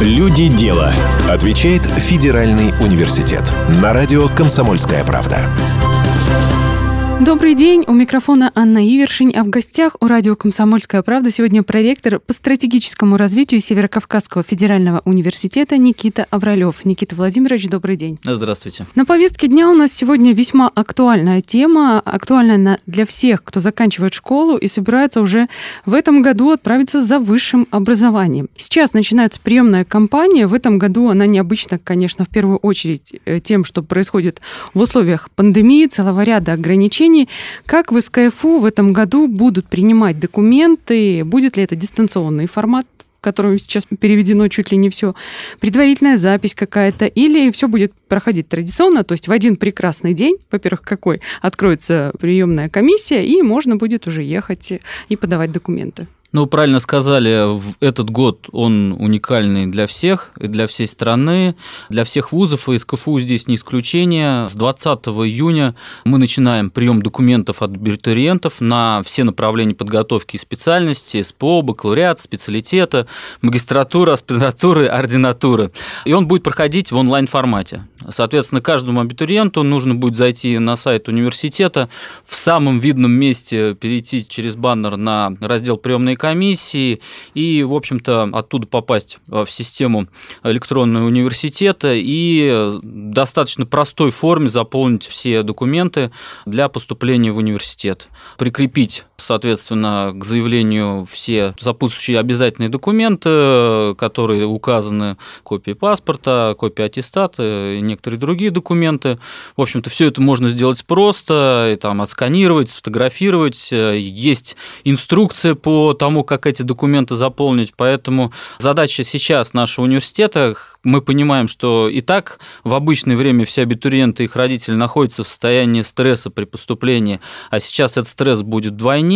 Люди дела. Отвечает Федеральный университет. На радио «Комсомольская правда». Добрый день, у микрофона Анна Ивершин, а в гостях у радио «Комсомольская правда» сегодня проректор по стратегическому развитию Северокавказского федерального университета Никита Авралев. Никита Владимирович, добрый день. Здравствуйте. На повестке дня у нас сегодня весьма актуальная тема, актуальная для всех, кто заканчивает школу и собирается уже в этом году отправиться за высшим образованием. Сейчас начинается приемная кампания. В этом году она необычна, конечно, в первую очередь э, тем, что происходит в условиях пандемии, целого ряда ограничений, обучении. Как в СКФУ в этом году будут принимать документы? Будет ли это дистанционный формат? в котором сейчас переведено чуть ли не все, предварительная запись какая-то, или все будет проходить традиционно, то есть в один прекрасный день, во-первых, какой, откроется приемная комиссия, и можно будет уже ехать и подавать документы. Ну, правильно сказали, этот год он уникальный для всех, и для всей страны, для всех вузов, и СКФУ здесь не исключение. С 20 июня мы начинаем прием документов от абитуриентов на все направления подготовки и специальности, СПО, бакалавриат, специалитета, магистратура, аспирантуры, ординатуры. И он будет проходить в онлайн-формате. Соответственно, каждому абитуриенту нужно будет зайти на сайт университета, в самом видном месте перейти через баннер на раздел приемной комиссии и, в общем-то, оттуда попасть в систему электронного университета и в достаточно простой форме заполнить все документы для поступления в университет. Прикрепить, соответственно, к заявлению все сопутствующие обязательные документы, которые указаны, копии паспорта, копии аттестата и некоторые другие документы. В общем-то, все это можно сделать просто, и, там, отсканировать, сфотографировать. Есть инструкция по тому, как эти документы заполнить, поэтому задача сейчас нашего университета мы понимаем, что и так в обычное время все абитуриенты и их родители находятся в состоянии стресса при поступлении, а сейчас этот стресс будет вдвойне.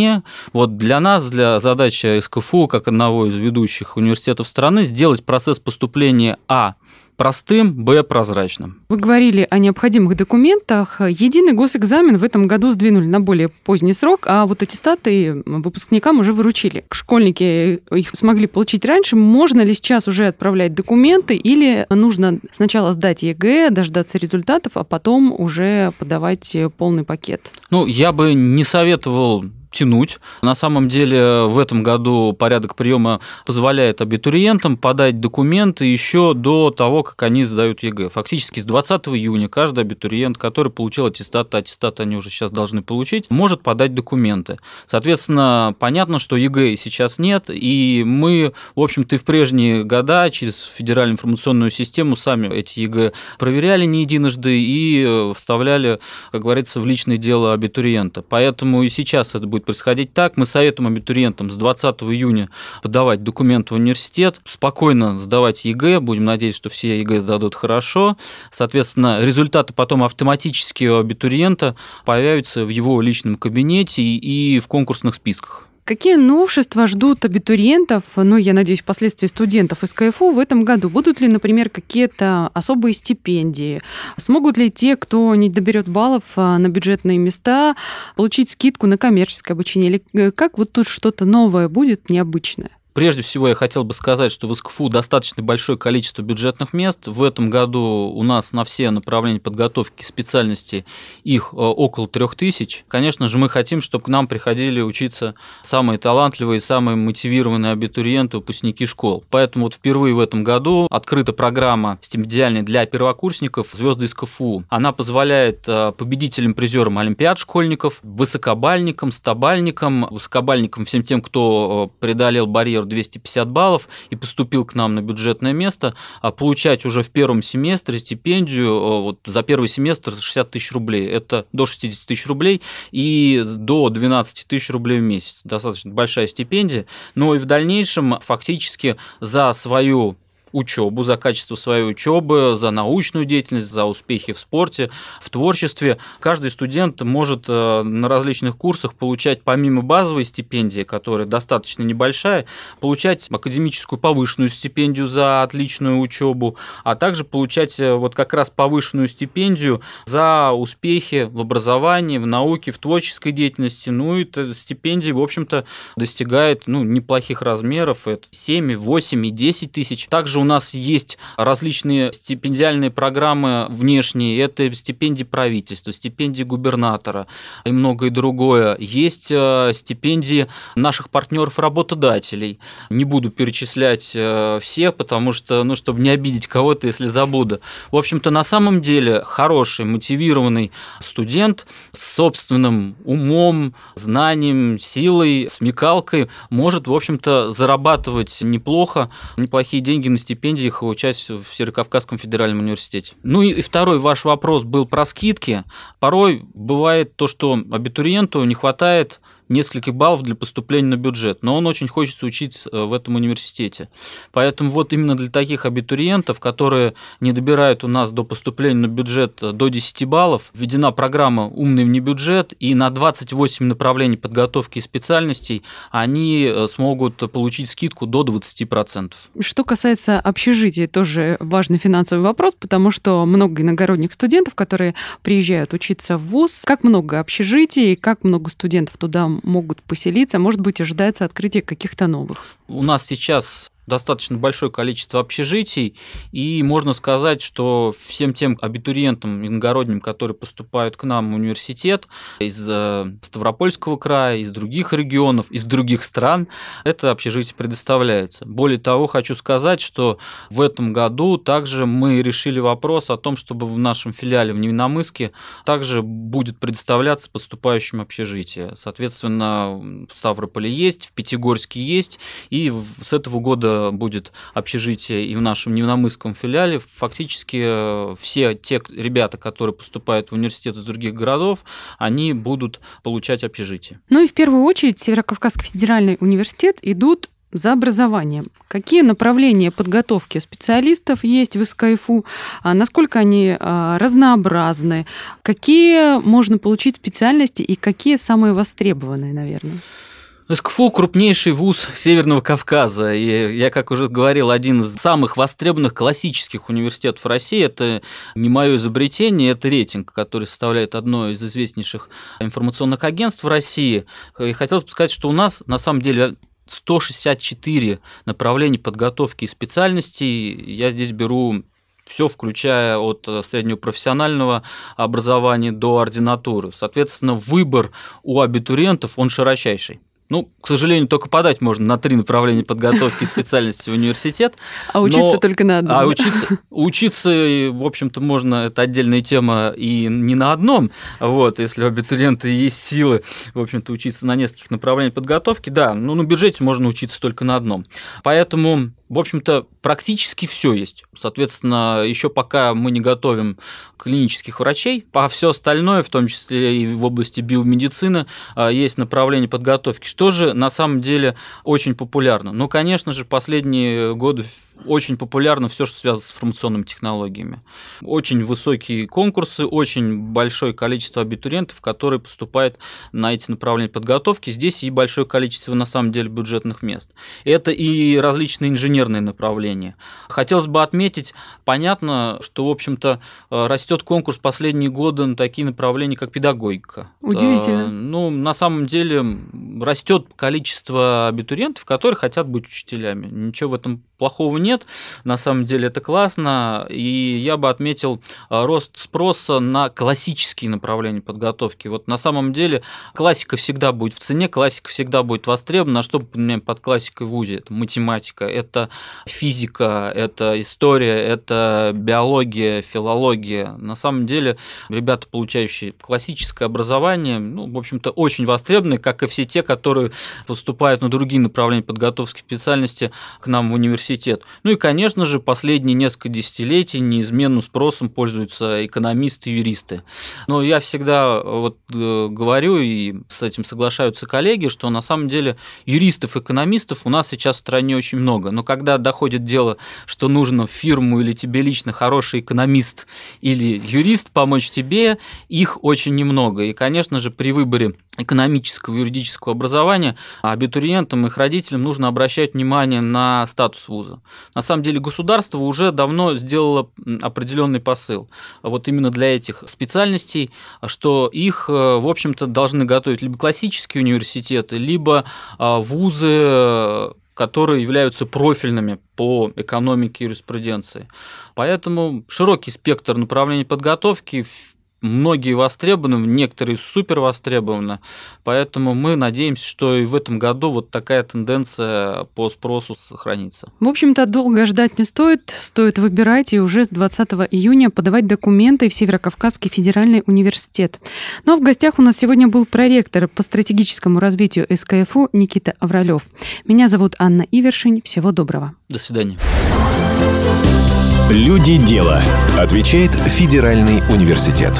Вот для нас, для задачи СКФУ, как одного из ведущих университетов страны, сделать процесс поступления А простым, б, прозрачным. Вы говорили о необходимых документах. Единый госэкзамен в этом году сдвинули на более поздний срок, а вот аттестаты выпускникам уже вручили. Школьники их смогли получить раньше. Можно ли сейчас уже отправлять документы или нужно сначала сдать ЕГЭ, дождаться результатов, а потом уже подавать полный пакет? Ну, я бы не советовал тянуть. На самом деле в этом году порядок приема позволяет абитуриентам подать документы еще до того, как они сдают ЕГЭ. Фактически с 20 июня каждый абитуриент, который получил аттестат, аттестат они уже сейчас должны получить, может подать документы. Соответственно, понятно, что ЕГЭ сейчас нет, и мы, в общем-то, и в прежние года через федеральную информационную систему сами эти ЕГЭ проверяли не единожды и вставляли, как говорится, в личное дело абитуриента. Поэтому и сейчас это будет будет происходить так. Мы советуем абитуриентам с 20 июня подавать документы в университет, спокойно сдавать ЕГЭ, будем надеяться, что все ЕГЭ сдадут хорошо. Соответственно, результаты потом автоматически у абитуриента появятся в его личном кабинете и в конкурсных списках. Какие новшества ждут абитуриентов, ну, я надеюсь, впоследствии студентов из КФУ в этом году? Будут ли, например, какие-то особые стипендии? Смогут ли те, кто не доберет баллов а, на бюджетные места, получить скидку на коммерческое обучение? Или э, как вот тут что-то новое будет, необычное? Прежде всего, я хотел бы сказать, что в СКФУ достаточно большое количество бюджетных мест. В этом году у нас на все направления подготовки специальности их э, около трех тысяч. Конечно же, мы хотим, чтобы к нам приходили учиться самые талантливые, самые мотивированные абитуриенты, выпускники школ. Поэтому вот впервые в этом году открыта программа стипендиальная для первокурсников «Звезды СКФУ». Она позволяет э, победителям, призерам Олимпиад школьников, высокобальникам, стобальникам, высокобальникам, всем тем, кто э, преодолел барьер например, 250 баллов и поступил к нам на бюджетное место, а получать уже в первом семестре стипендию э, вот, за первый семестр 60 тысяч рублей. Это до 60 тысяч рублей и до 12 тысяч рублей в месяц. Достаточно большая стипендия. Но и в дальнейшем фактически за свою учебу, за качество своей учебы, за научную деятельность, за успехи в спорте, в творчестве. Каждый студент может э, на различных курсах получать помимо базовой стипендии, которая достаточно небольшая, получать академическую повышенную стипендию за отличную учебу, а также получать э, вот как раз повышенную стипендию за успехи в образовании, в науке, в творческой деятельности. Ну и стипендии, в общем-то, достигает ну, неплохих размеров. Это 7, 8 и 10 тысяч. Также у нас есть различные стипендиальные программы внешние, это стипендии правительства, стипендии губернатора и многое другое. Есть э, стипендии наших партнеров-работодателей. Не буду перечислять э, все, потому что, ну, чтобы не обидеть кого-то, если забуду. В общем-то, на самом деле хороший, мотивированный студент с собственным умом, знанием, силой, смекалкой может, в общем-то, зарабатывать неплохо, неплохие деньги на стипендиях, учась в Северокавказском федеральном университете. Ну и второй ваш вопрос был про скидки. Порой бывает то, что абитуриенту не хватает нескольких баллов для поступления на бюджет, но он очень хочет учиться э, в этом университете. Поэтому вот именно для таких абитуриентов, которые не добирают у нас до поступления на бюджет э, до 10 баллов, введена программа «Умный вне бюджет», и на 28 направлений подготовки и специальностей они э, смогут получить скидку до 20%. Что касается общежития, тоже важный финансовый вопрос, потому что много иногородних студентов, которые приезжают учиться в ВУЗ, как много общежитий, как много студентов туда могут поселиться, может быть, ожидается открытие каких-то новых? У нас сейчас достаточно большое количество общежитий, и можно сказать, что всем тем абитуриентам иногородним, которые поступают к нам в университет из э, Ставропольского края, из других регионов, из других стран, это общежитие предоставляется. Более того, хочу сказать, что в этом году также мы решили вопрос о том, чтобы в нашем филиале в Невиномыске также будет предоставляться поступающим общежитие. Соответственно, в Ставрополе есть, в Пятигорске есть, и с этого года будет общежитие и в нашем Невномысском филиале, фактически э, все те ребята, которые поступают в университет из других городов, они будут получать общежитие. Ну и в первую очередь Северокавказский федеральный университет идут за образованием. Какие направления подготовки специалистов есть в СКФУ? А насколько они а, разнообразны? Какие можно получить специальности и какие самые востребованные, наверное? СКФУ – крупнейший вуз Северного Кавказа. И я, как уже говорил, один из самых востребованных классических университетов России. Это не мое изобретение, это рейтинг, который составляет одно из известнейших информационных агентств в России. И хотелось бы сказать, что у нас на самом деле 164 направления подготовки и специальностей. Я здесь беру все, включая от среднего профессионального образования до ординатуры. Соответственно, выбор у абитуриентов, он широчайший. Ну, к сожалению, только подать можно на три направления подготовки специальности в университет. А учиться но... только на одном. А учиться, учиться, в общем-то, можно, это отдельная тема, и не на одном. Вот, если у абитуриента есть силы, в общем-то, учиться на нескольких направлениях подготовки, да, ну, на бюджете можно учиться только на одном. Поэтому в общем-то, практически все есть. Соответственно, еще пока мы не готовим клинических врачей, по все остальное, в том числе и в области биомедицины, а, есть направление подготовки, что же на самом деле очень популярно. Ну, конечно же, последние годы очень популярно все, что связано с информационными технологиями. Очень высокие конкурсы, очень большое количество абитуриентов, которые поступают на эти направления подготовки. Здесь и большое количество, на самом деле, бюджетных мест. Это и различные инженерные направления. Хотелось бы отметить, понятно, что, в общем-то, растет конкурс последние годы на такие направления, как педагогика. Удивительно. Ну, на самом деле, растет количество абитуриентов, которые хотят быть учителями. Ничего в этом плохого нет. На самом деле это классно. И я бы отметил а, рост спроса на классические направления подготовки. Вот на самом деле классика всегда будет в цене, классика всегда будет востребована. А что понимаем под классикой в ВУЗе? Это математика, это физика, это история, это биология, филология. На самом деле ребята, получающие классическое образование, ну, в общем-то, очень востребованы, как и все те, которые поступают на другие направления подготовки специальности к нам в университет университет. Ну и, конечно же, последние несколько десятилетий неизменным спросом пользуются экономисты и юристы. Но я всегда вот э, говорю, и с этим соглашаются коллеги, что на самом деле юристов, экономистов у нас сейчас в стране очень много. Но когда доходит дело, что нужно фирму или тебе лично хороший экономист или юрист помочь тебе, их очень немного. И, конечно же, при выборе экономического юридического образования абитуриентам и их родителям нужно обращать внимание на статус вуза. На самом деле государство уже давно сделало определенный посыл вот именно для этих специальностей, что их, э, в общем-то, должны готовить либо классические университеты, либо а, вузы которые являются профильными по экономике и юриспруденции. Поэтому широкий спектр направлений подготовки многие востребованы, некоторые супер востребованы. Поэтому мы надеемся, что и в этом году вот такая тенденция по спросу сохранится. В общем-то, долго ждать не стоит. Стоит выбирать и уже с 20 июня подавать документы в Северокавказский федеральный университет. Ну а в гостях у нас сегодня был проректор по стратегическому развитию СКФУ Никита Авралев. Меня зовут Анна Ивершин. Всего доброго. До свидания. Люди дела. Отвечает Федеральный университет.